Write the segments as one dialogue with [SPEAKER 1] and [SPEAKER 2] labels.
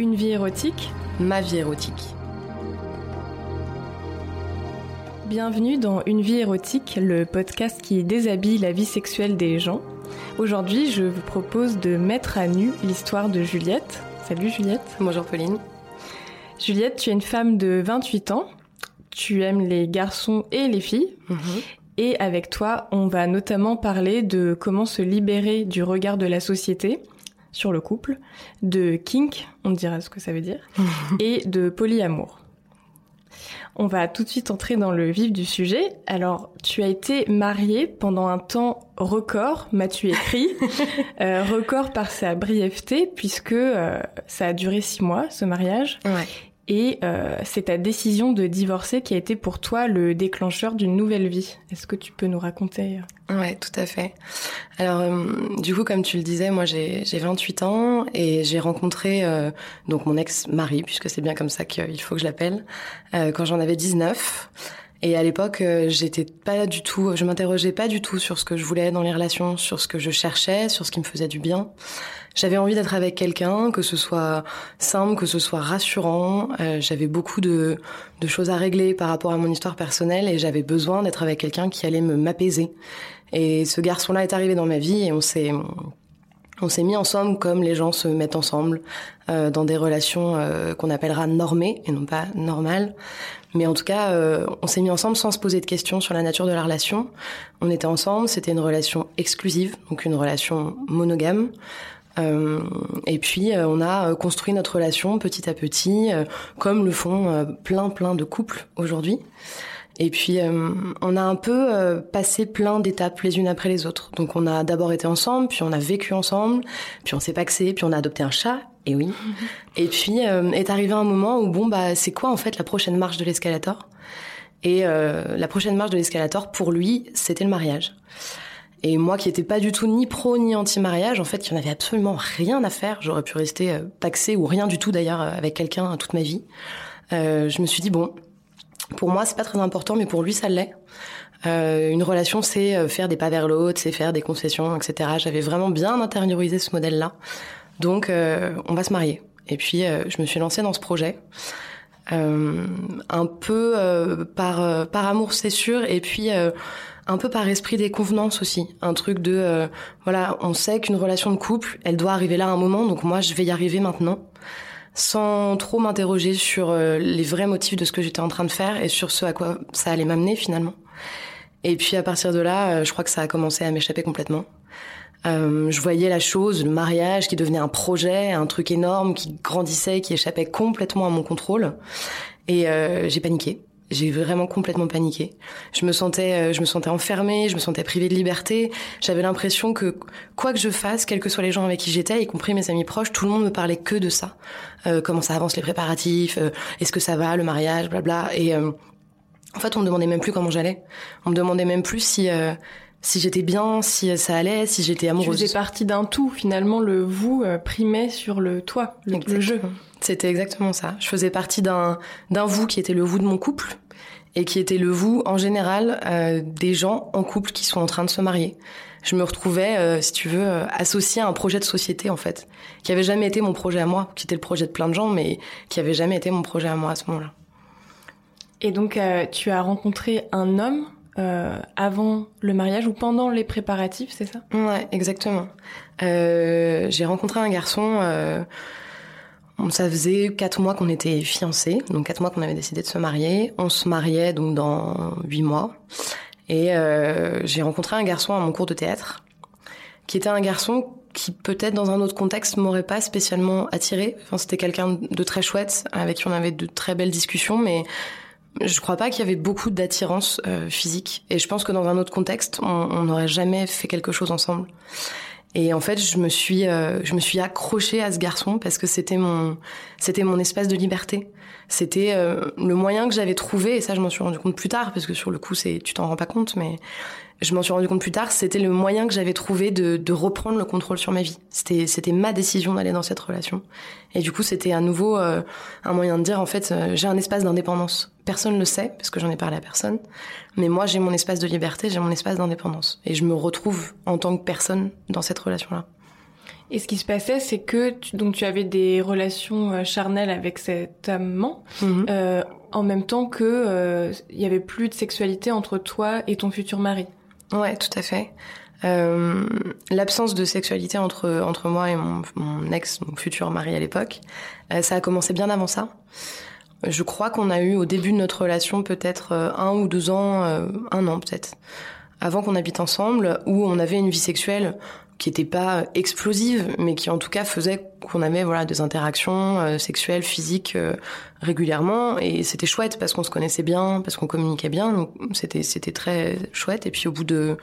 [SPEAKER 1] Une vie érotique
[SPEAKER 2] Ma vie érotique.
[SPEAKER 1] Bienvenue dans Une vie érotique, le podcast qui déshabille la vie sexuelle des gens. Aujourd'hui, je vous propose de mettre à nu l'histoire de Juliette. Salut Juliette.
[SPEAKER 2] Bonjour Pauline.
[SPEAKER 1] Juliette, tu es une femme de 28 ans. Tu aimes les garçons et les filles.
[SPEAKER 2] Mhm.
[SPEAKER 1] Et avec toi, on va notamment parler de comment se libérer du regard de la société sur le couple, de kink, on dira ce que ça veut dire, et de polyamour. On va tout de suite entrer dans le vif du sujet. Alors, tu as été mariée pendant un temps record, m'as-tu écrit, euh, record par sa brièveté, puisque euh, ça a duré six mois, ce mariage.
[SPEAKER 2] Ouais.
[SPEAKER 1] Et euh, c'est ta décision de divorcer qui a été pour toi le déclencheur d'une nouvelle vie. Est-ce que tu peux nous raconter
[SPEAKER 2] Ouais, tout à fait. Alors, euh, du coup, comme tu le disais, moi j'ai j'ai 28 ans et j'ai rencontré euh, donc mon ex-mari, puisque c'est bien comme ça qu'il faut que je l'appelle, euh, quand j'en avais 19. Et à l'époque, euh, j'étais pas du tout, je m'interrogeais pas du tout sur ce que je voulais dans les relations, sur ce que je cherchais, sur ce qui me faisait du bien. J'avais envie d'être avec quelqu'un, que ce soit simple, que ce soit rassurant. Euh, j'avais beaucoup de, choses à régler par rapport à mon histoire personnelle et j'avais besoin d'être avec quelqu'un qui allait me m'apaiser. Et ce garçon-là est arrivé dans ma vie et on s'est on s'est mis ensemble comme les gens se mettent ensemble euh, dans des relations qu'on appellera normées et non pas normales. Mais en tout cas, euh, on s'est mis ensemble sans se poser de questions sur la nature de la relation. On était ensemble, c'était une relation exclusive, donc une relation monogame. Euh, et puis euh, on a construit notre relation petit à petit, euh, comme le font euh, plein plein de couples aujourd'hui. Et puis, euh, on a un peu euh, passé plein d'étapes les unes après les autres. Donc, on a d'abord été ensemble, puis on a vécu ensemble, puis on s'est paxé, puis on a adopté un chat. Et oui. Et puis, euh, est arrivé un moment où, bon, bah, c'est quoi en fait la prochaine marche de l'escalator? Et euh, la prochaine marche de l'escalator, pour lui, c'était le mariage. Et moi, qui n'étais pas du tout ni pro ni anti-mariage, en fait, n'y en avait absolument rien à faire. J'aurais pu rester euh, paxé ou rien du tout d'ailleurs euh, avec quelqu'un toute ma vie. Euh, je me suis dit, bon, pour moi, c'est pas très important, mais pour lui, ça l'est. Euh, une relation, c'est euh, faire des pas vers l'autre, c'est faire des concessions, etc. J'avais vraiment bien intériorisé ce modèle-là. Donc, euh, on va se marier. Et puis, euh, je me suis lancée dans ce projet. Euh, un peu par, par amour, c'est sûr, et puis un peu par esprit des convenances aussi. Un truc de, euh, voilà, on sait qu'une relation de couple, elle doit arriver là à un moment, donc moi, je vais y arriver maintenant sans trop m'interroger sur les vrais motifs de ce que j'étais en train de faire et sur ce à quoi ça allait m'amener finalement. Et puis à partir de là, je crois que ça a commencé à m'échapper complètement. Euh, je voyais la chose, le mariage qui devenait un projet, un truc énorme qui grandissait, qui échappait complètement à mon contrôle. Et euh, j'ai paniqué. J'ai vraiment complètement paniqué. Je me sentais, euh, je me sentais enfermée, je me sentais privée de liberté. J'avais l'impression que quoi que je fasse, quels que soient les gens avec qui j'étais, y compris mes amis proches, tout le monde me parlait que de ça. Euh, comment ça avance les préparatifs, euh, est-ce que ça va, le mariage, blabla. Et en fait, on me demandait même plus comment j'allais. On me demandait même plus si si j'étais bien, si ça allait, si j'étais
[SPEAKER 1] Tu
[SPEAKER 2] amoureuse.
[SPEAKER 1] faisais partie d'un tout, finalement, le vous euh, primait sur le toi, le, le jeu.
[SPEAKER 2] C'était exactement ça. Je faisais partie d'un vous qui était le vous de mon couple et qui était le vous en général euh, des gens en couple qui sont en train de se marier. Je me retrouvais, euh, si tu veux, euh, associée à un projet de société en fait, qui avait jamais été mon projet à moi, qui était le projet de plein de gens, mais qui avait jamais été mon projet à moi à ce moment-là.
[SPEAKER 1] Et donc, tu as rencontré un homme euh, avant le mariage ou pendant les préparatifs, c'est ça?
[SPEAKER 2] Ouais, exactement. Euh, j'ai rencontré un garçon. Euh, ça faisait quatre mois qu'on était fiancés, donc quatre mois qu'on avait décidé de se marier. On se mariait donc dans huit mois. Et j'ai rencontré un garçon à mon cours de théâtre, qui était un garçon qui peut-être dans un autre contexte m'aurait pas spécialement attiré. Enfin, c'était quelqu'un de très chouette, avec qui on avait de très belles discussions, mais je crois pas qu'il y avait beaucoup d'attirance euh, physique. Et je pense que dans un autre contexte, on n'aurait jamais fait quelque chose ensemble. Et en fait, je me suis, euh, je me suis accrochée à ce garçon parce que c'était mon, c'était mon espace de liberté. C'était euh, le moyen que j'avais trouvé, et ça, je m'en suis rendu compte plus tard parce que sur le coup, c'est, tu t'en rends pas compte, mais je m'en suis rendu compte plus tard. C'était le moyen que j'avais trouvé de, de reprendre le contrôle sur ma vie. C'était, c'était ma décision d'aller dans cette relation. Et du coup, c'était à nouveau euh, un moyen de dire, en fait, euh, j'ai un espace d'indépendance. Personne ne le sait parce que j'en ai parlé à personne. Mais moi, j'ai mon espace de liberté, j'ai mon espace d'indépendance. Et je me retrouve en tant que personne dans cette relation-là.
[SPEAKER 1] Et ce qui se passait, c'est que tu, donc tu avais des relations euh, charnelles avec cet amant,
[SPEAKER 2] Mhm.
[SPEAKER 1] euh, en même temps que euh, il y avait plus de sexualité entre toi et ton futur mari.
[SPEAKER 2] Ouais, tout à fait. Euh, L'absence de sexualité entre entre moi et mon, mon ex, mon futur mari à l'époque, euh, ça a commencé bien avant ça. Je crois qu'on a eu au début de notre relation peut-être euh, un ou deux ans, euh, un an peut-être, avant qu'on habite ensemble, où on avait une vie sexuelle qui était pas explosive, mais qui en tout cas faisait qu'on avait voilà des interactions euh, sexuelles, physiques euh, régulièrement, et c'était chouette parce qu'on se connaissait bien, parce qu'on communiquait bien, donc c'était c'était très chouette. Et puis au bout de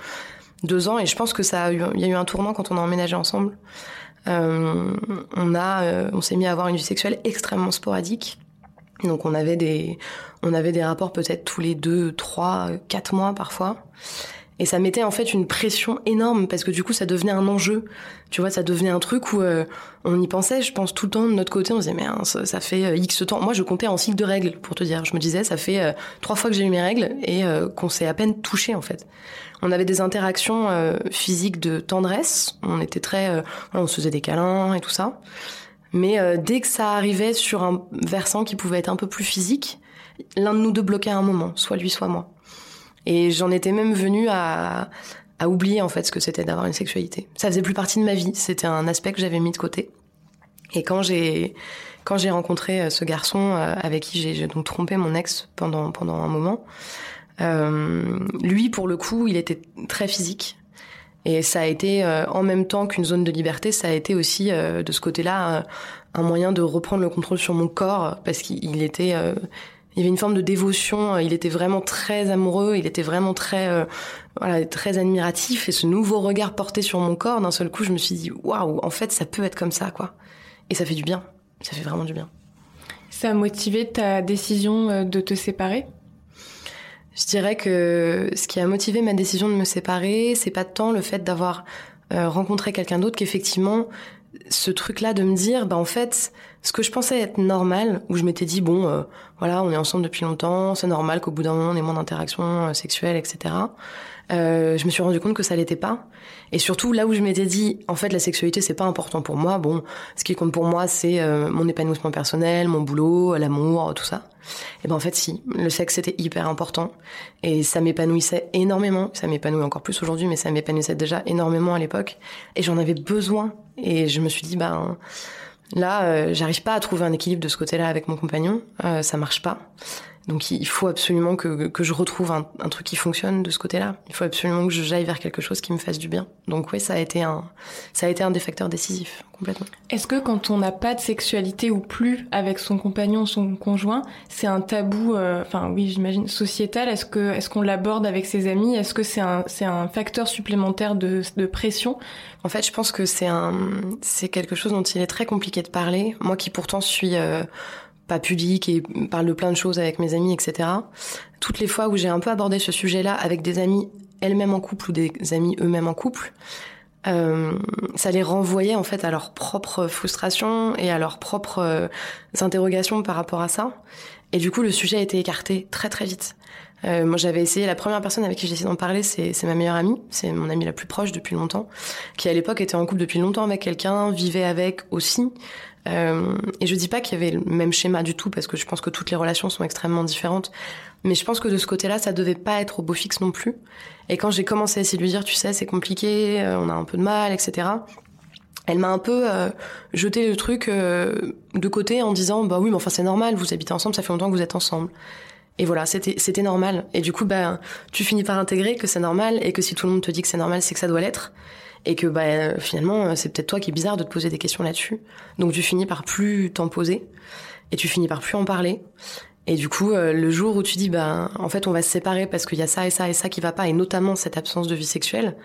[SPEAKER 2] deux ans, et je pense que ça a eu, il y a eu un tournant quand on a emménagé ensemble. Euh, on a, euh, on s'est mis à avoir une vie sexuelle extrêmement sporadique. Donc on avait des, on avait des rapports peut-être tous les deux, trois, quatre mois parfois. Et ça mettait en fait une pression énorme parce que du coup ça devenait un enjeu. Tu vois, ça devenait un truc où euh, on y pensait, je pense tout le temps de notre côté, on disait mais hein, ça, ça fait euh, X temps. Moi je comptais en cycle de règles pour te dire. Je me disais ça fait euh, trois fois que j'ai eu mes règles et euh, qu'on s'est à peine touché en fait. On avait des interactions physiques de tendresse, on était très, on se faisait des câlins et tout ça. Mais dès que ça arrivait sur un versant qui pouvait être un peu plus physique, l'un de nous deux bloquait à un moment, soit lui, soit moi. Et j'en étais même venue à, à oublier en fait ce que c'était d'avoir une sexualité. Ça faisait plus partie de ma vie, c'était un aspect que j'avais mis de côté. Et quand j'ai quand j'ai rencontré euh, ce garçon euh, avec qui j'ai donc trompé mon ex pendant pendant un moment, euh, lui pour le coup, il était très physique. Et ça a été, euh, en même temps qu'une zone de liberté, ça a été aussi, euh, de ce côté-là, euh, un moyen de reprendre le contrôle sur mon corps, parce qu'il était... euh, il y avait une forme de dévotion, il était vraiment très amoureux, il était vraiment très, euh, voilà, très admiratif. Et ce nouveau regard porté sur mon corps, d'un seul coup, je me suis dit, waouh, en fait, ça peut être comme ça, quoi. Et ça fait du bien. Ça fait vraiment du bien.
[SPEAKER 1] Ça a motivé ta décision euh, de te séparer?
[SPEAKER 2] Je dirais que ce qui a motivé ma décision de me séparer, c'est pas tant le fait d'avoir euh, rencontré quelqu'un d'autre qu'effectivement ce truc-là de me dire, bah en fait, ce que je pensais être normal, où je m'étais dit bon, euh, voilà, on est ensemble depuis longtemps, c'est normal qu'au bout d'un moment on ait moins d'interactions euh, sexuelles, etc. Euh, je me suis rendu compte que ça l'était pas. Et surtout là où je m'étais dit, en fait, la sexualité c'est pas important pour moi. Bon, ce qui compte pour moi c'est euh, mon épanouissement personnel, mon boulot, l'amour, tout ça. Et ben en fait si, le sexe c'était hyper important et ça m'épanouissait énormément. Ça m'épanouit encore plus aujourd'hui, mais ça m'épanouissait déjà énormément à l'époque. Et j'en avais besoin. Et je me suis dit ben là, euh, j'arrive pas à trouver un équilibre de ce côté-là avec mon compagnon. Euh, ça marche pas. Donc il faut absolument que, que je retrouve un, un truc qui fonctionne de ce côté-là. Il faut absolument que j'aille vers quelque chose qui me fasse du bien. Donc oui, ça a été un, ça a été un des facteurs décisifs complètement.
[SPEAKER 1] Est-ce que quand on n'a pas de sexualité ou plus avec son compagnon, son conjoint, c'est un tabou, euh, enfin oui, j'imagine sociétal? Est-ce que est-ce qu'on l'aborde avec ses amis? Est-ce que c'est un c'est un facteur supplémentaire de, de pression?
[SPEAKER 2] En fait, je pense que c'est un, c'est quelque chose dont il est très compliqué de parler. Moi qui pourtant suis euh, pas pudique et parle de plein de choses avec mes amis, etc. Toutes les fois où j'ai un peu abordé ce sujet-là avec des amis elles-mêmes en couple ou des amis eux-mêmes en couple, euh, ça les renvoyait en fait à leur propre frustration et à leurs propres euh, interrogations par rapport à ça. Et du coup, le sujet a été écarté très très vite. Euh, moi, j'avais essayé. La première personne avec qui j'ai essayé d'en parler, c'est ma meilleure amie. C'est mon amie la plus proche depuis longtemps, qui à l'époque était en couple depuis longtemps avec quelqu'un, vivait avec aussi. Euh, et je dis pas qu'il y avait le même schéma du tout, parce que je pense que toutes les relations sont extrêmement différentes. Mais je pense que de ce côté-là, ça devait pas être au beau fixe non plus. Et quand j'ai commencé à essayer de lui dire, tu sais, c'est compliqué, euh, on a un peu de mal, etc. Elle m'a un peu euh, jeté le truc de côté en disant, bah oui, mais enfin c'est normal, vous habitez ensemble, ça fait longtemps que vous êtes ensemble. Et voilà, c'était c'était normal. Et du coup, bah, tu finis par intégrer que c'est normal et que si tout le monde te dit que c'est normal, c'est que ça doit l'être. Et que bah, finalement, c'est peut-être toi qui est bizarre de te poser des questions là-dessus. Donc tu finis par plus t'en poser et tu finis par plus en parler. Et du coup, euh, le jour où tu dis, bah, en fait, on va se séparer parce qu'il y a ça et ça et ça qui va pas, et notamment cette absence de vie sexuelle,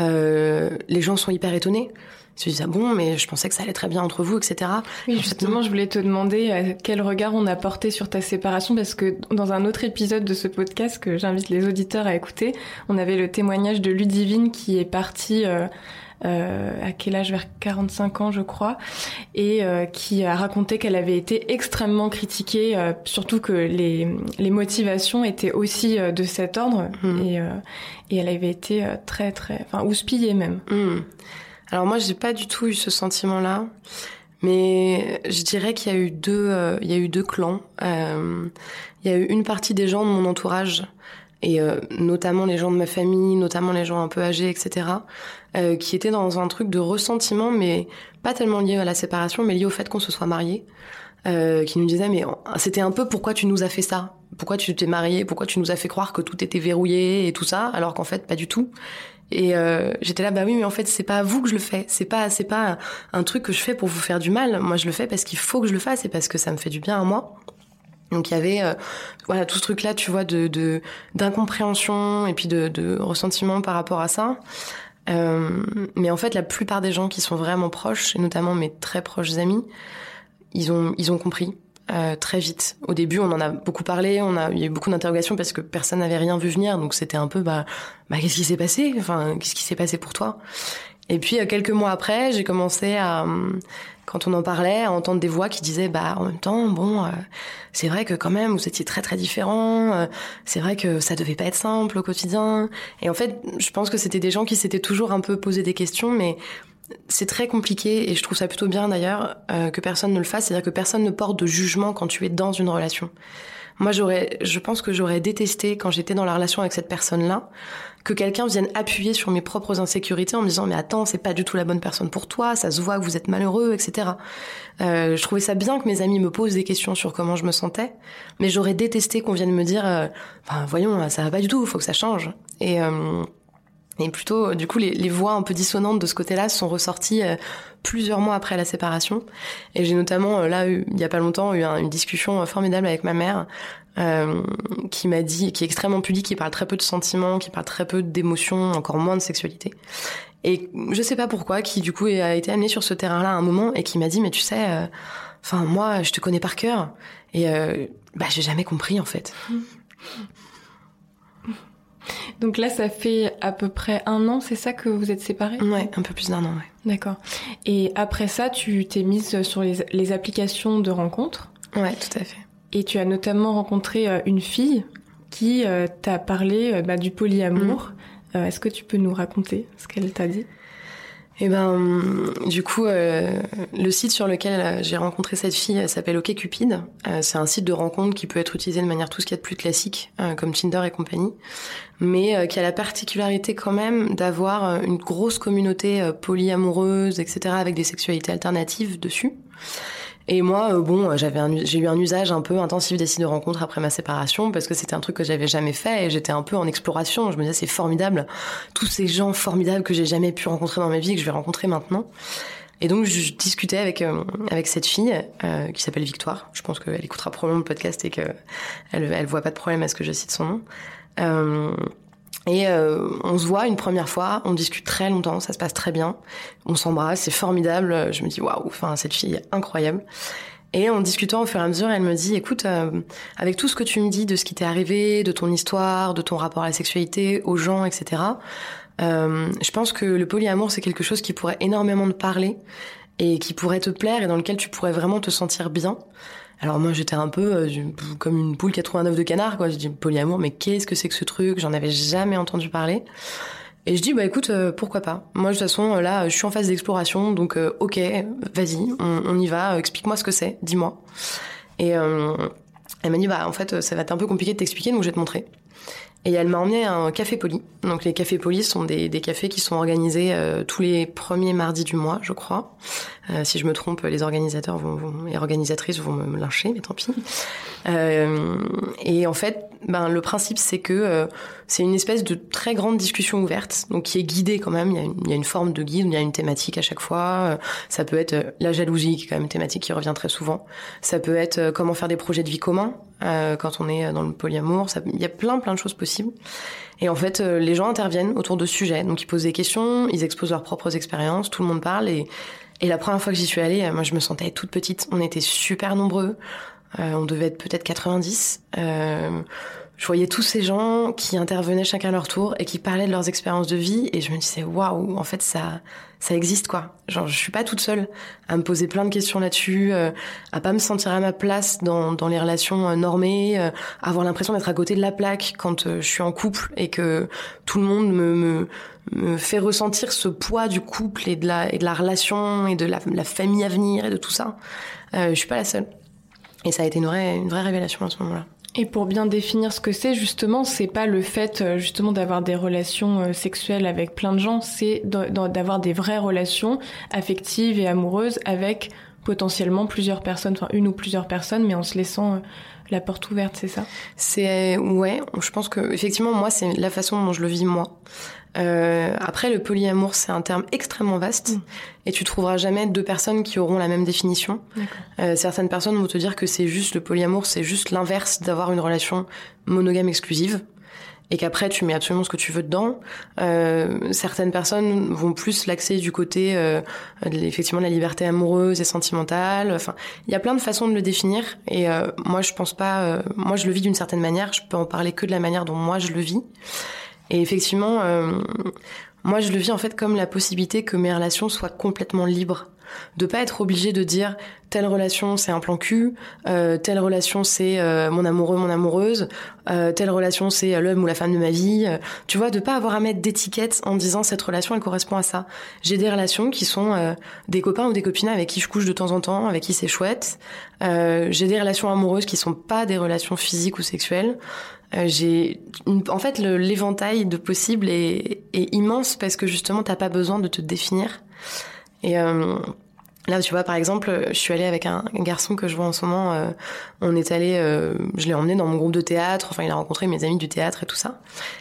[SPEAKER 2] euh, les gens sont hyper étonnés. Ils se disent, ah bon, mais je pensais que ça allait très bien entre vous, etc.
[SPEAKER 1] Oui, justement, je voulais te demander euh, quel regard on a porté sur ta séparation parce que dans un autre épisode de ce podcast que j'invite les auditeurs à écouter, on avait le témoignage de Ludivine qui est partie euh, euh, à quel âge? Vers 45 ans je crois et euh, qui a raconté qu'elle avait été extrêmement critiquée euh, surtout que les, les motivations étaient aussi euh, de cet ordre
[SPEAKER 2] Mhm.
[SPEAKER 1] et, euh, et elle avait été très très enfin houspillée même
[SPEAKER 2] Hmm. Alors moi, j'ai pas du tout eu ce sentiment-là, mais je dirais qu'il y a eu deux, euh, il y a eu deux clans. Euh, il y a eu une partie des gens de mon entourage et euh, notamment les gens de ma famille, notamment les gens un peu âgés, etc., qui étaient dans un truc de ressentiment, mais pas tellement lié à la séparation, mais lié au fait qu'on se soit mariés, euh, qui nous disaient mais c'était un peu pourquoi tu nous as fait ça, pourquoi tu t'es marié, pourquoi tu nous as fait croire que tout était verrouillé et tout ça, alors qu'en fait pas du tout. Et euh, j'étais là, bah oui, mais en fait, c'est pas à vous que je le fais. C'est pas, c'est pas un truc que je fais pour vous faire du mal. Moi, je le fais parce qu'il faut que je le fasse et parce que ça me fait du bien à moi. Donc il y avait euh, voilà tout ce truc là, tu vois, de d'incompréhension et puis de, ressentiment par rapport à ça. Euh, mais en fait, la plupart des gens qui sont vraiment proches, et notamment mes très proches amis, ils ont ils ont compris. Euh, très vite. Au début, on en a beaucoup parlé, on a, il y a eu beaucoup d'interrogations parce que personne n'avait rien vu venir, donc c'était un peu, bah, bah qu'est-ce qui s'est passé? Enfin, qu'est-ce qui s'est passé pour toi? Et puis euh, quelques mois après, j'ai commencé à, quand on en parlait, à entendre des voix qui disaient bah en même temps bon euh, c'est vrai que quand même vous étiez très très différents, c'est vrai que ça devait pas être simple au quotidien. Et en fait je pense que c'était des gens qui s'étaient toujours un peu posé des questions mais c'est très compliqué et je trouve ça plutôt bien d'ailleurs euh, que personne ne le fasse, c'est-à-dire que personne ne porte de jugement quand tu es dans une relation. Moi, j'aurais, je pense que j'aurais détesté quand j'étais dans la relation avec cette personne-là, que quelqu'un vienne appuyer sur mes propres insécurités en me disant mais attends c'est pas du tout la bonne personne pour toi ça se voit que vous êtes malheureux etc euh, je trouvais ça bien que mes amis me posent des questions sur comment je me sentais mais j'aurais détesté qu'on vienne me dire euh, voyons ça va pas du tout faut que ça change et euh, et plutôt, du coup, les, voix un peu dissonantes de ce côté-là sont ressorties euh, plusieurs mois après la séparation. Et j'ai notamment, euh, là, il y a pas longtemps, eu une discussion formidable avec ma mère, euh, qui m'a dit, qui est extrêmement pudique, qui parle très peu de sentiments, qui parle très peu d'émotions, encore moins de sexualité. Et je sais pas pourquoi, qui du coup a été amenée sur ce terrain-là à un moment et qui m'a dit, mais tu sais, enfin moi, je te connais par cœur et bah j'ai jamais compris en fait.
[SPEAKER 1] Donc là, ça fait à peu près un an, c'est ça que vous êtes séparés?
[SPEAKER 2] Ouais, un peu plus d'un an, ouais.
[SPEAKER 1] D'accord. Et après ça, tu t'es mise sur les, applications de rencontres?
[SPEAKER 2] Ouais, tout à fait.
[SPEAKER 1] Et tu as notamment rencontré euh, une fille qui euh, t'a parlé euh, bah, du polyamour. Mm. Est-ce que tu peux nous raconter ce qu'elle t'a dit?
[SPEAKER 2] Et eh ben, du coup, euh, le site sur lequel euh, j'ai rencontré cette fille s'appelle OkCupid. Euh, c'est un site de rencontre qui peut être utilisé de manière tout ce qu'il y a de plus classique, comme Tinder et compagnie, mais qui a la particularité quand même d'avoir une grosse communauté polyamoureuse, etc., avec des sexualités alternatives dessus. Et moi, euh, bon, j'avais j'ai eu un usage un peu intensif des sites de rencontres après ma séparation parce que c'était un truc que j'avais jamais fait et j'étais un peu en exploration. Je me disais c'est formidable, tous ces gens formidables que j'ai jamais pu rencontrer dans ma vie que je vais rencontrer maintenant. Et donc je discutais avec euh, avec cette fille euh, qui s'appelle Victoire. Je pense qu'elle écoutera probablement le podcast et que elle voit pas de problème à ce que je cite son nom. Euh, et euh, on se voit une première fois, on discute très longtemps, ça se passe très bien, on s'embrasse, c'est formidable. Je me dis waouh, enfin cette fille est incroyable. Et en discutant au fur et à mesure, elle me dit écoute, euh, avec tout ce que tu me dis de ce qui t'est arrivé, de ton histoire, de ton rapport à la sexualité, aux gens, etc. Euh, je pense que le polyamour c'est quelque chose qui pourrait énormément te parler et qui pourrait te plaire et dans lequel tu pourrais vraiment te sentir bien. Alors moi j'étais un peu euh, comme une poule 89 de canard quoi. Je dis polyamour mais qu'est-ce que c'est que ce truc? J'en avais jamais entendu parler. Et je dis bah écoute euh, pourquoi pas? Moi de toute façon là je suis en phase d'exploration donc euh, ok vas-y on, y va explique-moi ce que c'est dis-moi. Et elle m'a dit bah en fait ça va être un peu compliqué de t'expliquer donc je vais te montrer. Et elle m'a emmené à un café poli. Donc les cafés polis sont des, cafés qui sont organisés euh, tous les premiers mardis du mois, je crois. Euh, si je me trompe, les organisateurs vont, vont, et organisatrices vont me lyncher, mais tant pis. Euh, et en fait, ben le principe c'est que euh, c'est une espèce de très grande discussion ouverte, donc qui est guidée quand même. Il y a une, il y a une forme de guide, il y a une thématique à chaque fois. Ça peut être la jalousie, qui est quand même une thématique qui revient très souvent. Ça peut être comment faire des projets de vie communs quand on est dans le polyamour. Ça, il y a plein plein de choses possibles. Et en fait, les gens interviennent autour de sujets. Donc ils posent des questions, ils exposent leurs propres expériences, tout le monde parle et et la première fois que j'y suis allée, moi je me sentais toute petite. On était super nombreux. on devait être peut-être 90 je voyais tous ces gens qui intervenaient chacun à leur tour et qui parlaient de leurs expériences de vie et je me disais waouh en fait ça ça existe quoi. Genre je suis pas toute seule à me poser plein de questions là-dessus euh, à pas me sentir à ma place dans dans les relations euh, normées euh, avoir l'impression d'être à côté de la plaque quand je suis en couple et que tout le monde me, me me fait ressentir ce poids du couple et de la et de la relation et de la, la famille à venir et de tout ça. Je suis pas la seule. Et ça a été une vraie une vraie révélation à ce moment-là
[SPEAKER 1] et pour bien définir ce que c'est, justement, c'est pas le fait euh, justement d'avoir des relations euh, sexuelles avec plein de gens, c'est d'avoir des vraies relations affectives et amoureuses avec potentiellement plusieurs personnes, enfin une ou plusieurs personnes, mais en se laissant euh, la porte ouverte, c'est ça?
[SPEAKER 2] C'est ouais, je pense que effectivement moi c'est la façon dont je le vis moi. Euh, après, le polyamour, c'est un terme extrêmement vaste mm. et tu trouveras jamais deux personnes qui auront la même définition. Euh, certaines personnes vont te dire que c'est juste le polyamour, c'est juste l'inverse d'avoir une relation monogame exclusive et qu'après tu mets absolument ce que tu veux dedans. Euh, certaines personnes vont plus l'axer du côté euh, effectivement de la liberté amoureuse et sentimentale. Enfin, il y a plein de façons de le définir et euh, moi je pense pas. Euh, moi je le vis d'une certaine manière. Je peux en parler que de la manière dont moi je le vis. Et effectivement, euh, moi je le vis en fait comme la possibilité que mes relations soient complètement libres de pas être obligé de dire telle relation c'est un plan cul, euh, telle relation c'est euh, mon amoureux, mon amoureuse, euh, telle relation c'est l'homme ou la femme de ma vie. tu vois, de pas avoir à mettre d'étiquette en disant cette relation elle correspond à ça. J'ai des relations qui sont des copains ou des copines avec qui je couche de temps en temps, avec qui c'est chouette. J'ai des relations amoureuses qui sont pas des relations physiques ou sexuelles. j'ai en fait l'éventail de possibles est, est immense parce que justement t'as pas besoin de te définir. Et euh, Là, tu vois, par exemple, je suis allée avec un, garçon que je vois en ce moment. Euh, on est allé, euh, je l'ai emmené dans mon groupe de théâtre. Enfin, il a rencontré mes amis du théâtre et tout ça.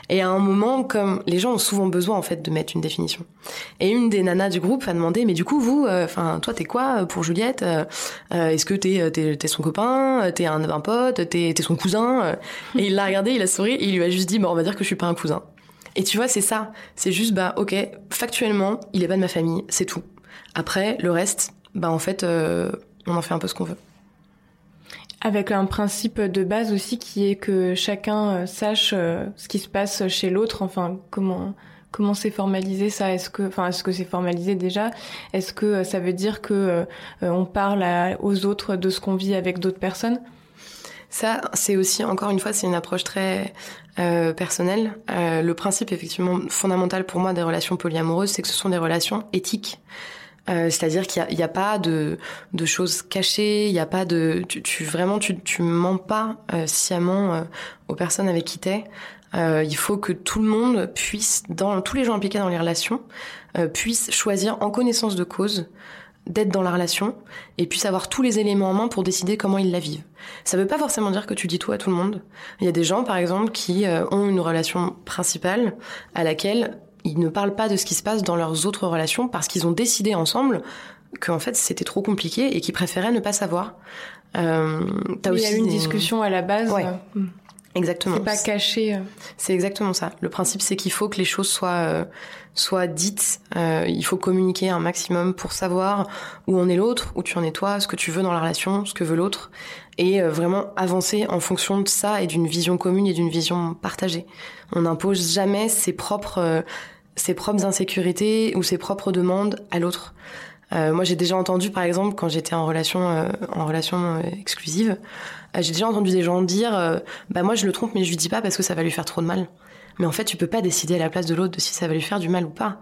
[SPEAKER 2] Et à un moment, comme les gens ont souvent besoin en fait de mettre une définition. Et une des nanas du groupe a demandé, mais du coup, vous, enfin, toi, t'es quoi pour Juliette Est-ce que t'es t'es son copain T'es un, un pote T'es son cousin Et il l'a regardé, il a souri, et il lui a juste dit, bon, on va dire que je suis pas un cousin. Et tu vois, c'est ça. C'est juste, bah, ok, factuellement, il est pas de ma famille, c'est tout. Après, le reste, bah en fait, euh, on en fait un peu ce qu'on veut.
[SPEAKER 1] Avec un principe de base aussi qui est que chacun euh, sache euh, ce qui se passe chez l'autre. Enfin, comment comment c'est formalisé ça? Est-ce que, enfin, est-ce que c'est formalisé déjà? Est-ce que ça veut dire que on parle aux autres de ce qu'on vit avec d'autres personnes?
[SPEAKER 2] Ça, c'est aussi, encore une fois, c'est une approche très euh, personnelle. Euh, le principe, effectivement, fondamental pour moi des relations polyamoureuses, c'est que ce sont des relations éthiques. Euh, c'est-à-dire qu'il n'y a, a, pas de, de, choses cachées, il n'y a pas de... Tu, tu vraiment, tu, tu mens pas euh, sciemment euh, aux personnes avec qui t'es. il faut que tout le monde puisse, dans tous les gens impliqués dans les relations, puissent choisir en connaissance de cause d'être dans la relation et puis savoir tous les éléments en main pour décider comment ils la vivent. Ça veut pas forcément dire que tu dis tout à tout le monde. Il y a des gens, par exemple, qui euh, ont une relation principale à laquelle ils ne parlent pas de ce qui se passe dans leurs autres relations parce qu'ils ont décidé ensemble qu'en fait c'était trop compliqué et qu'ils préféraient ne pas savoir.
[SPEAKER 1] Euh, as aussi il y a eu une discussion à la base.
[SPEAKER 2] Ouais. Hmm. Exactement.
[SPEAKER 1] C'est pas caché. Euh.
[SPEAKER 2] C'est exactement ça. Le principe, c'est qu'il faut que les choses soient euh, soient dites. Euh, il faut communiquer un maximum pour savoir où en est l'autre, où tu en es toi, ce que tu veux dans la relation, ce que veut l'autre, et vraiment avancer en fonction de ça et d'une vision commune et d'une vision partagée. On n'impose jamais ses propres ses propres insécurités ou ses propres demandes à l'autre. moi, j'ai déjà entendu, par exemple, quand j'étais en relation en relation exclusive. Euh, j'ai déjà entendu des gens dire, euh, bah moi je le trompe mais je lui dis pas parce que ça va lui faire trop de mal. Mais en fait, tu peux pas décider à la place de l'autre de si ça va lui faire du mal ou pas.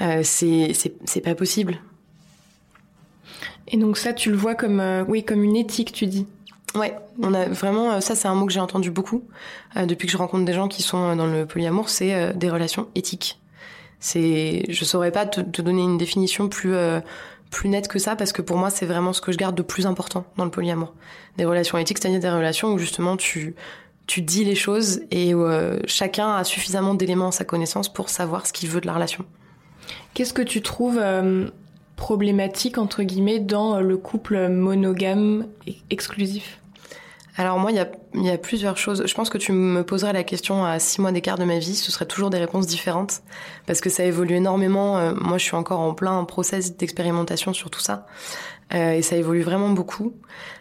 [SPEAKER 2] Euh, c'est c'est pas possible.
[SPEAKER 1] Et donc ça, tu le vois comme euh, oui comme une éthique, tu dis.
[SPEAKER 2] Ouais, on a vraiment ça c'est un mot que j'ai entendu beaucoup depuis que je rencontre des gens qui sont dans le polyamour, c'est des relations éthiques. C'est je saurais pas te, te, donner une définition plus plus nette que ça parce que pour moi c'est vraiment ce que je garde de plus important dans le polyamour. Des relations éthiques, c'est-à-dire des relations où justement tu tu dis les choses et où, euh, chacun a suffisamment d'éléments à sa connaissance pour savoir ce qu'il veut de la relation.
[SPEAKER 1] Qu'est-ce que tu trouves euh, problématique entre guillemets dans le couple monogame exclusif?
[SPEAKER 2] Alors moi, il y a, y a, plusieurs choses. Je pense que tu me poserais la question à six mois d'écart de ma vie, ce serait toujours des réponses différentes, parce que ça évolue énormément. Euh, moi, je suis encore en plein process d'expérimentation sur tout ça. Euh, et ça évolue vraiment beaucoup.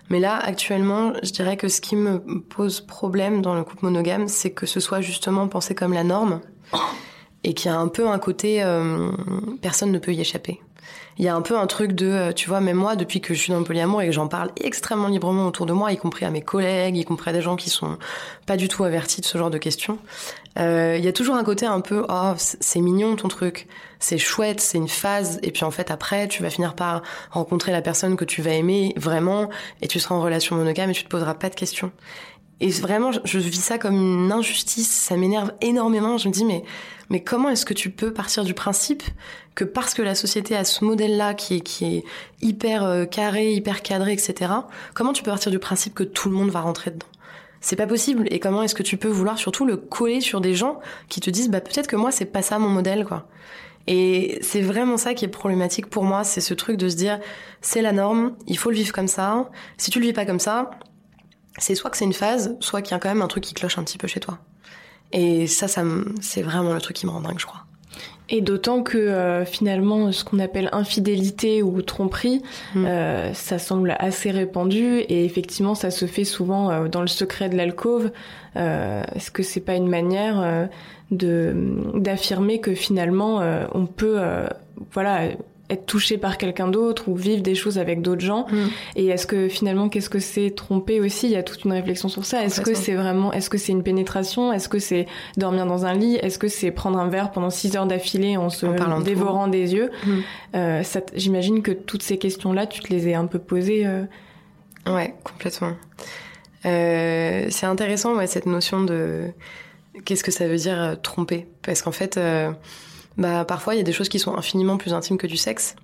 [SPEAKER 2] Mais là, actuellement, je dirais que ce qui me pose problème dans le couple monogame, c'est que ce soit justement pensé comme la norme et qu'il y a un peu un côté euh, personne ne peut y échapper. Il y a un peu un truc de, euh, tu vois, même moi, depuis que je suis dans le polyamour et que j'en parle extrêmement librement autour de moi, y compris à mes collègues, y compris à des gens qui sont pas du tout avertis de ce genre de questions, euh, il y a toujours un côté un peu, oh, c'est mignon ton truc, c'est chouette, c'est une phase, et puis en fait après, tu vas finir par rencontrer la personne que tu vas aimer vraiment, et tu seras en relation monogame et tu te poseras pas de questions. Et vraiment, je vis ça comme une injustice, ça m'énerve énormément. Je me dis, mais, mais comment est-ce que tu peux partir du principe que parce que la société a ce modèle-là qui est, qui est hyper euh, carré, hyper cadré, etc., comment tu peux partir du principe que tout le monde va rentrer dedans? C'est pas possible. Et comment est-ce que tu peux vouloir surtout le coller sur des gens qui te disent, bah peut-être que moi c'est pas ça mon modèle, quoi. Et c'est vraiment ça qui est problématique pour moi, c'est ce truc de se dire, c'est la norme, il faut le vivre comme ça. Si tu le vis pas comme ça, c'est soit que c'est une phase, soit qu'il y a quand même un truc qui cloche un petit peu chez toi. Et ça, ça c'est vraiment le truc qui me rend dingue, je crois.
[SPEAKER 1] Et d'autant que euh, finalement, ce qu'on appelle infidélité ou tromperie, mm. euh, ça semble assez répandu et effectivement, ça se fait souvent euh, dans le secret de l'alcôve. Est-ce que c'est pas une manière de d'affirmer que finalement, on peut, voilà, être touché par quelqu'un d'autre ou vivre des choses avec d'autres gens. Mm. Et est-ce que finalement, qu'est-ce que c'est tromper aussi? Il y a toute une réflexion sur ça. Est-ce que c'est vraiment, est-ce que c'est une pénétration? Est-ce que c'est dormir dans un lit? Est-ce que c'est prendre un verre pendant six heures d'affilée en se dévorant des yeux? Mm. euh, J'imagine que toutes ces questions-là, tu te les as un peu posées. Euh...
[SPEAKER 2] Ouais, complètement. Euh, c'est intéressant, ouais, cette notion de qu'est-ce que ça veut dire euh, tromper? Parce qu'en fait bah parfois il y a des choses qui sont infiniment plus intimes que du sexe.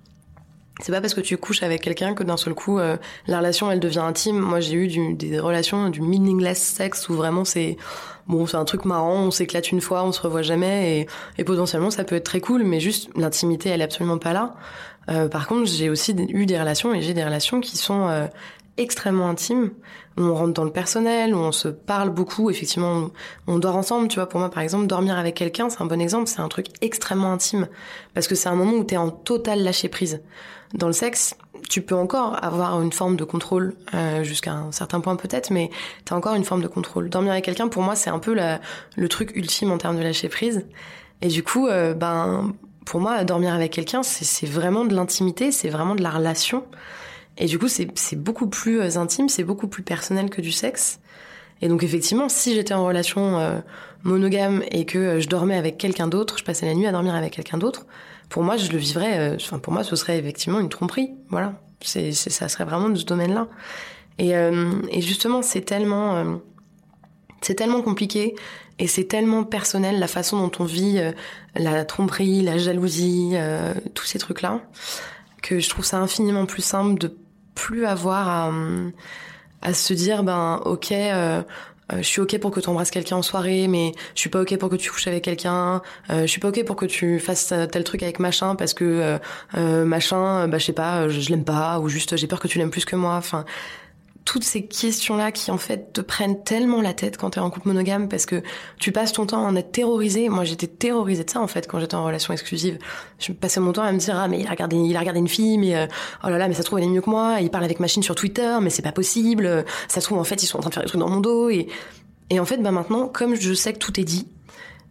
[SPEAKER 2] C'est pas parce que tu couches avec quelqu'un que d'un seul coup euh, la relation elle devient intime. Moi j'ai eu du, des relations du meaningless sexe où vraiment c'est bon c'est un truc marrant, on s'éclate une fois, on se revoit jamais et, et potentiellement ça peut être très cool, mais juste l'intimité elle est absolument pas là. Euh, par contre j'ai aussi eu des relations et j'ai des relations qui sont euh, extrêmement intimes où on rentre dans le personnel, on se parle beaucoup. Effectivement, on, dort ensemble. Tu vois, pour moi, par exemple, dormir avec quelqu'un, c'est un bon exemple. C'est un truc extrêmement intime parce que c'est un moment où tu es en total lâcher prise. Dans le sexe, tu peux encore avoir une forme de contrôle euh, jusqu'à un certain point peut-être, mais tu as encore une forme de contrôle. Dormir avec quelqu'un, pour moi, c'est un peu la, le truc ultime en termes de lâcher prise. Et du coup, euh, ben, pour moi, dormir avec quelqu'un, c'est vraiment de l'intimité, c'est vraiment de la relation. Et du coup, c'est beaucoup plus euh, intime, c'est beaucoup plus personnel que du sexe. Et donc effectivement, si j'étais en relation euh, monogame et que euh, je dormais avec quelqu'un d'autre, je passais la nuit à dormir avec quelqu'un d'autre, pour moi, je le vivrais. Enfin, pour moi, ce serait effectivement une tromperie. Voilà, c'est ça serait vraiment de ce domaine-là. Et, et, justement, c'est tellement, c'est tellement compliqué et c'est tellement personnel la façon dont on vit la tromperie, la jalousie, tous ces trucs-là, que je trouve ça infiniment plus simple de plus avoir à, à se dire ben ok euh, euh, je suis ok pour que tu embrasses quelqu'un en soirée, mais je suis pas ok pour que tu couches avec quelqu'un. Euh, je suis pas ok pour que tu fasses tel truc avec machin parce que euh, machin, bah je sais pas, je, je l'aime pas ou juste j'ai peur que tu l'aimes plus que moi. Enfin, toutes ces questions-là qui en fait te prennent tellement la tête quand t'es en couple monogame parce que tu passes ton temps à en être terrorisé. Moi, j'étais terrorisée de ça en fait quand j'étais en relation exclusive. Je passais mon temps à me dire ah mais il a regardé, il a regardé une fille, mais euh, oh là là, mais ça se trouve elle est mieux que moi. Il parle avec machine sur Twitter, mais c'est pas possible. Ça se trouve en fait ils sont en train de faire des trucs dans mon dos et et en fait bah maintenant comme je sais que tout est dit,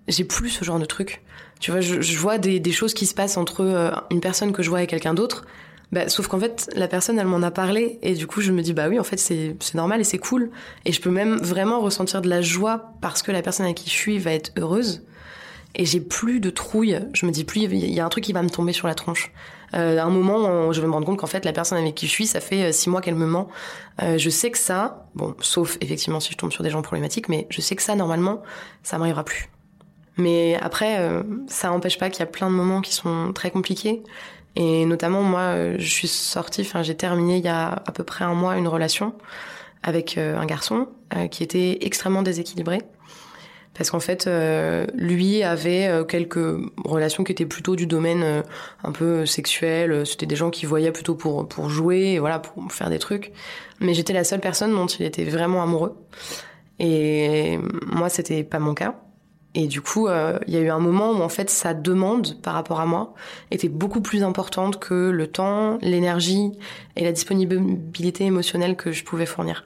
[SPEAKER 2] j'ai plus ce genre de truc. Tu vois, je, je vois des, des choses qui se passent entre euh, une personne que je vois et quelqu'un d'autre bah, sauf qu'en fait, la personne, elle m'en a parlé, et du coup, je me dis, bah oui, en fait, c'est normal et c'est cool. Et je peux même vraiment ressentir de la joie parce que la personne avec qui je suis va être heureuse. Et j'ai plus de trouille. Je me dis plus, il y a un truc qui va me tomber sur la tronche. Euh, à un moment, je vais me rendre compte qu'en fait, la personne avec qui je suis, ça fait euh, six mois qu'elle me ment. Euh, je sais que ça, bon, sauf effectivement si je tombe sur des gens problématiques, mais je sais que ça, normalement, ça m'arrivera plus. Mais après, euh, ça n'empêche pas qu'il y a plein de moments qui sont très compliqués. Et notamment, moi, je suis sortie, enfin, j'ai terminé il y a à peu près un mois une relation avec euh, un garçon euh, qui était extrêmement déséquilibré. Parce qu'en fait, euh, lui avait quelques relations qui étaient plutôt du domaine un peu sexuel. C'était des gens qui voyaient plutôt pour pour jouer, et voilà, pour faire des trucs. Mais j'étais la seule personne dont il était vraiment amoureux. Et moi, c'était pas mon cas. Et du coup, il y a eu un moment où en fait sa demande par rapport à moi était beaucoup plus importante que le temps, l'énergie et la disponibilité émotionnelle que je pouvais fournir.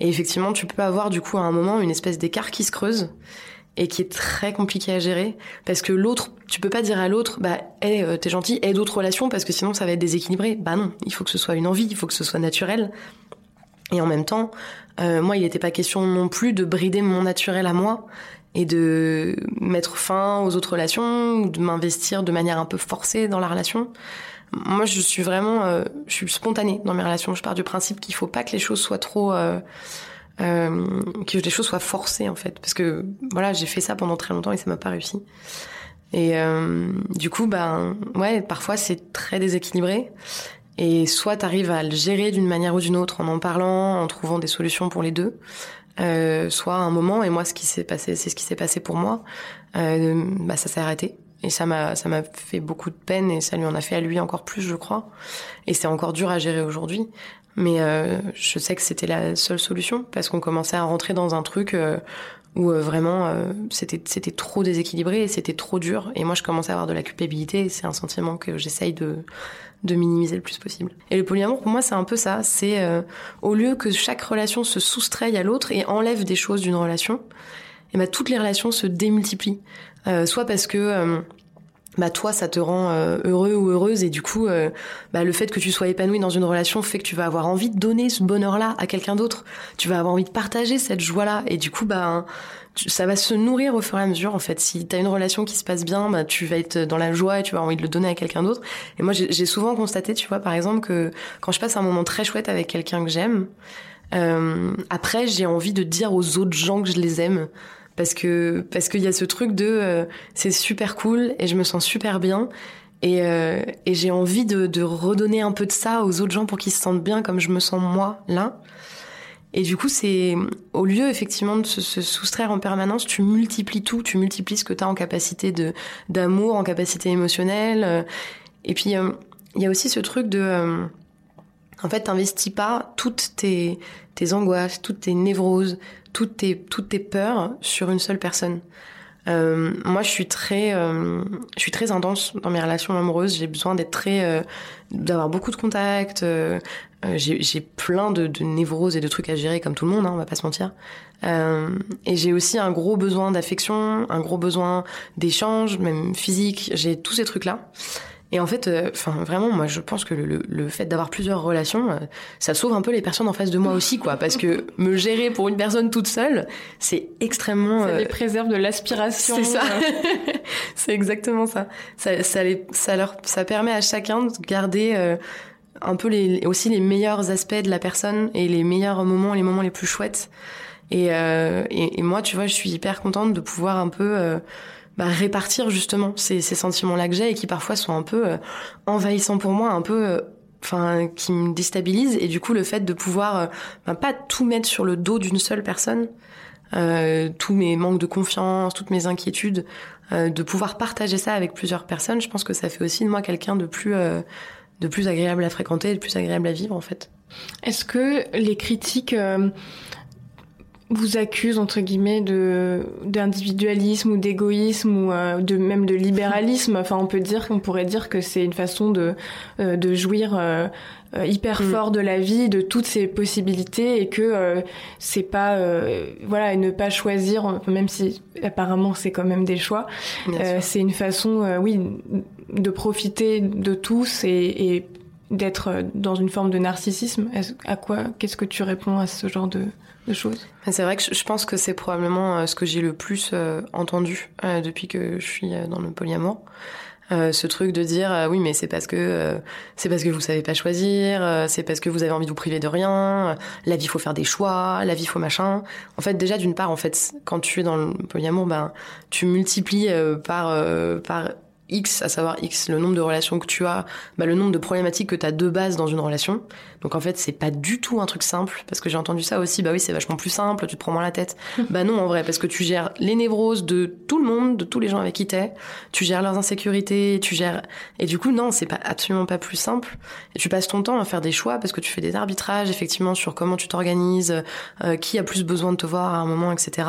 [SPEAKER 2] Et effectivement, tu peux avoir du coup à un moment une espèce d'écart qui se creuse et qui est très compliqué à gérer parce que l'autre, tu peux pas dire à l'autre, bah, hey, euh, t'es gentil, aie d'autres relations parce que sinon ça va être déséquilibré. Bah non, il faut que ce soit une envie, il faut que ce soit naturel. Et en même temps, euh, moi, il n'était pas question non plus de brider mon naturel à moi et de mettre fin aux autres relations ou de m'investir de manière un peu forcée dans la relation. Moi, je suis vraiment, euh, je suis spontanée dans mes relations. Je pars du principe qu'il faut pas que les choses soient trop euh, euh, que les choses soient forcées en fait parce que voilà j'ai fait ça pendant très longtemps et ça m'a pas réussi et euh, du coup ben ouais parfois c'est très déséquilibré et soit t'arrives à le gérer d'une manière ou d'une autre en en parlant en trouvant des solutions pour les deux euh, soit à un moment et moi ce qui s'est passé c'est ce qui s'est passé pour moi. Euh, bah ça s'est arrêté. Et ça m'a ça m'a fait beaucoup de peine et ça lui en a fait à lui encore plus je crois. Et c'est encore dur à gérer aujourd'hui. Mais euh, je sais que c'était la seule solution parce qu'on commençait à rentrer dans un truc euh, où euh, vraiment c'était c'était trop déséquilibré et c'était trop dur. Et moi, je commençais à avoir de la culpabilité. Et c'est un sentiment que j'essaye de de minimiser le plus possible. Et le polyamour, pour moi, c'est un peu ça. C'est au lieu que chaque relation se soustraye à l'autre et enlève des choses d'une relation, et ben toutes les relations se démultiplient. soit parce que bah toi ça te rend euh, heureux ou heureuse et du coup euh, bah, le fait que tu sois épanoui dans une relation fait que tu vas avoir envie de donner ce bonheur là à quelqu'un d'autre. Tu vas avoir envie de partager cette joie là et du coup bah ça va se nourrir au fur et à mesure en fait. Si t'as une relation qui se passe bien bah tu vas être dans la joie et tu vas avoir envie de le donner à quelqu'un d'autre. Et moi j'ai souvent constaté tu vois par exemple que quand je passe un moment très chouette avec quelqu'un que j'aime euh, après j'ai envie de dire aux autres gens que je les aime parce que parce qu'il y a ce truc de euh, c'est super cool et je me sens super bien et, euh, et j'ai envie de, de, redonner un peu de ça aux autres gens pour qu'ils se sentent bien comme je me sens moi là. Et du coup, c'est au lieu effectivement de se, se, soustraire en permanence, tu multiplies tout, tu multiplies ce que tu as en capacité de d'amour, en capacité émotionnelle. Euh. Et puis il y a aussi ce truc de en fait, t'investis pas toutes tes, tes angoisses, toutes tes névroses, toutes tes, toutes tes peurs sur une seule personne. Euh, moi, je suis très, euh, je suis très intense dans mes relations amoureuses. J'ai besoin d'être très, euh, d'avoir beaucoup de contacts. Euh, euh, j'ai plein de, de, névroses et de trucs à gérer comme tout le monde, hein, on va pas se mentir. et j'ai aussi un gros besoin d'affection, un gros besoin d'échange, même physique. J'ai tous ces trucs là. Et en fait, euh, enfin vraiment, moi, je pense que le, le fait d'avoir plusieurs relations, euh, ça sauve un peu les personnes en face de moi aussi, quoi. Parce que me gérer pour une personne toute seule, c'est extrêmement.
[SPEAKER 1] Ça les euh, préserve de l'aspiration.
[SPEAKER 2] C'est ça. c'est exactement ça. Ça, ça, les, ça leur, ça permet à chacun de garder un peu les, aussi les meilleurs aspects de la personne et les meilleurs moments, les moments les plus chouettes. Et, et, et moi, tu vois, je suis hyper contente de pouvoir un peu bah, répartir justement ces, ces sentiments-là que j'ai et qui parfois sont un peu euh, envahissants pour moi, un peu, euh, enfin, qui me déstabilisent. Et du coup, le fait de pouvoir, euh, bah, pas tout mettre sur le dos d'une seule personne, tous mes manques de confiance, toutes mes inquiétudes, de pouvoir partager ça avec plusieurs personnes, je pense que ça fait aussi de moi quelqu'un de plus, de plus agréable à fréquenter, de plus agréable à vivre en fait.
[SPEAKER 1] Est-ce que les critiques vous accuse entre guillemets de d'individualisme ou d'égoïsme ou euh, de même de libéralisme. Enfin on peut dire qu'on pourrait dire que c'est une façon de euh, de jouir euh, hyper mm. fort de la vie de toutes ses possibilités et que c'est pas voilà et ne pas choisir même si apparemment c'est quand même des choix c'est une façon oui de profiter de tous et, et d'être dans une forme de narcissisme. À quoi qu'est-ce que tu réponds à ce genre de
[SPEAKER 2] C'est vrai que je pense que c'est probablement euh, ce que j'ai le plus euh, entendu euh, depuis que je suis dans le polyamour. ce truc de dire oui mais c'est parce que c'est parce que vous savez pas choisir, c'est parce que vous avez envie de vous priver de rien, la vie faut faire des choix, la vie faut machin. En fait déjà d'une part en fait quand tu es dans le polyamour ben tu multiplies par par X, à savoir X, le nombre de relations que tu as, bah, le nombre de problématiques que tu as de base dans une relation. Donc en fait, c'est pas du tout un truc simple, parce que j'ai entendu ça aussi, bah oui, c'est vachement plus simple, tu te prends moins la tête. bah non, en vrai, parce que tu gères les névroses de tout le monde, de tous les gens avec qui t'es, tu gères leurs insécurités, tu gères... Et du coup, non, c'est pas absolument pas plus simple. Et tu passes ton temps à faire des choix, parce que tu fais des arbitrages, effectivement, sur comment tu t'organises, euh, qui a plus besoin de te voir à un moment, etc.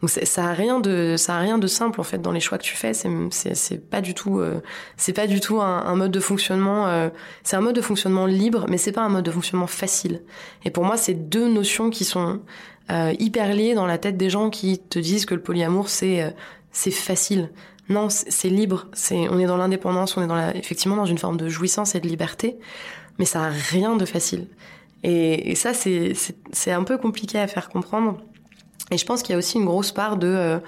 [SPEAKER 2] Donc ça a rien de ça a rien de simple en fait dans les choix que tu fais. C'est c'est pas du tout euh, c'est pas du tout un, mode de fonctionnement. Euh, c'est un mode de fonctionnement libre, mais c'est pas un mode de fonctionnement facile. Et pour moi, c'est deux notions qui sont euh, hyper liées dans la tête des gens qui te disent que le polyamour c'est euh, c'est facile. Non, c'est libre. C'est on est dans l'indépendance, on est dans la, effectivement dans une forme de jouissance et de liberté, mais ça a rien de facile. Et, et ça, c'est un peu compliqué à faire comprendre. Et je pense qu'il y a aussi une grosse part de,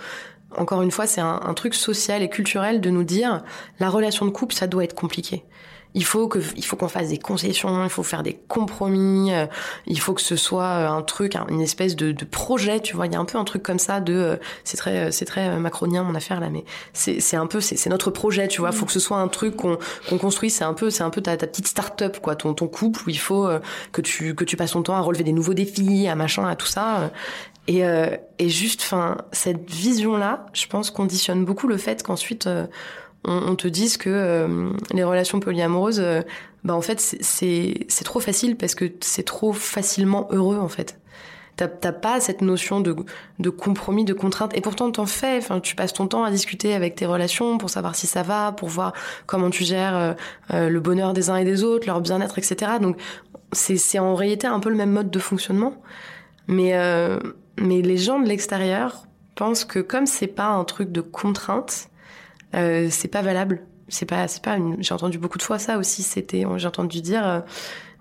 [SPEAKER 2] encore une fois, c'est un, un, truc social et culturel de nous dire la relation de couple, ça doit être compliqué il faut que il faut qu'on fasse des concessions, il faut faire des compromis, euh, il faut que ce soit euh, un truc, une espèce de, de projet, tu vois. Il y a un peu un truc comme ça de, euh, c'est très c'est très macronien mon affaire là, mais c'est c'est un peu c'est notre projet, tu vois. Il faut que ce soit un truc qu'on qu'on construit. C'est un peu c'est un peu ta, ta petite start-up quoi, ton ton couple où il faut que tu que tu passes ton temps à relever des nouveaux défis, à machin, à tout ça. Et, et juste, enfin, cette vision-là, je pense, conditionne beaucoup le fait qu'ensuite, on, te dise que euh, les relations polyamoureuses, euh, bah en fait c'est trop facile parce que c'est trop facilement heureux en fait. T'as pas cette notion de, de compromis, de contrainte, et pourtant t'en fais. Enfin, tu passes ton temps à discuter avec tes relations pour savoir si ça va, pour voir comment tu gères euh, le bonheur des uns et des autres, leur bien-être, etc. Donc c'est en réalité un peu le même mode de fonctionnement, mais mais les gens de l'extérieur pensent que comme c'est pas un truc de contrainte, euh, c'est pas valable. C'est pas, c'est pas. J'ai entendu beaucoup de fois ça aussi. C'était, j'ai entendu dire, euh,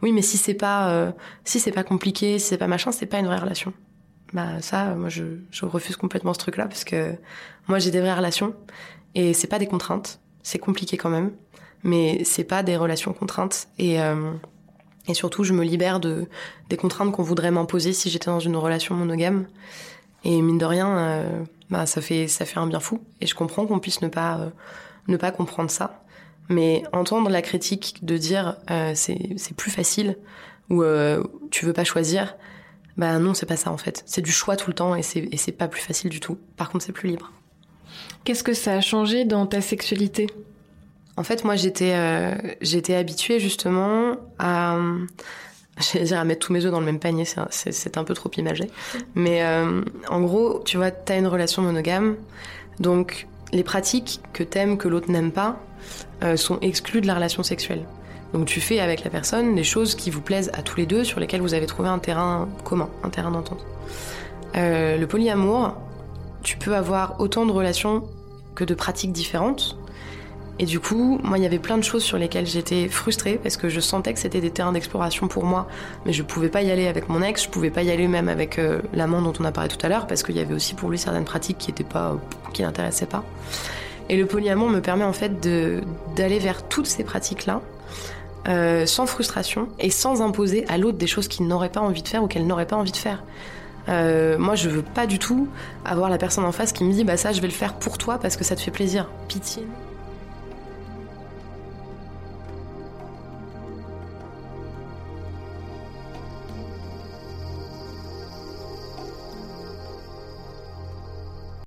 [SPEAKER 2] oui, mais si c'est pas, euh, si c'est pas compliqué, si c'est pas machin, c'est pas une vraie relation. Bah ça, moi, je, je refuse complètement ce truc-là parce que moi, j'ai des vraies relations et c'est pas des contraintes. C'est compliqué quand même, mais c'est pas des relations contraintes et et surtout, je me libère de des contraintes qu'on voudrait m'imposer si j'étais dans une relation monogame. Et mine de rien, euh, bah, ça fait ça fait un bien fou. Et je comprends qu'on puisse ne pas euh, ne pas comprendre ça. Mais entendre la critique de dire euh, c'est plus facile ou euh, tu veux pas choisir, bah non c'est pas ça en fait. C'est du choix tout le temps et c'est pas plus facile du tout. Par contre c'est plus libre.
[SPEAKER 1] Qu'est-ce que ça a changé dans ta sexualité?
[SPEAKER 2] En fait moi j'étais euh, habituée justement à dire à mettre tous mes œufs dans le même panier, c'est un peu trop imagé. Mais euh, en gros, tu vois, t'as une relation monogame, donc les pratiques que t'aimes, que l'autre n'aime pas, euh, sont exclues de la relation sexuelle. Donc tu fais avec la personne des choses qui vous plaisent à tous les deux, sur lesquelles vous avez trouvé un terrain commun, un terrain d'entente. Euh, le polyamour, tu peux avoir autant de relations que de pratiques différentes, et du coup, moi, il y avait plein de choses sur lesquelles j'étais frustrée parce que je sentais que c'était des terrains d'exploration pour moi, mais je pouvais pas y aller avec mon ex, je pouvais pas y aller même avec euh, l'amant dont on a parlé tout à l'heure parce qu'il y avait aussi pour lui certaines pratiques qui étaient pas, qui pas. Et le polyamour me permet en fait d'aller vers toutes ces pratiques-là. Euh, sans frustration et sans imposer à l'autre des choses qu'il n'aurait pas envie de faire ou qu'elle n'aurait pas envie de faire. Euh, moi, je veux pas du tout avoir la personne en face qui me dit bah ça, je vais le faire pour toi parce que ça te fait plaisir. Pitié.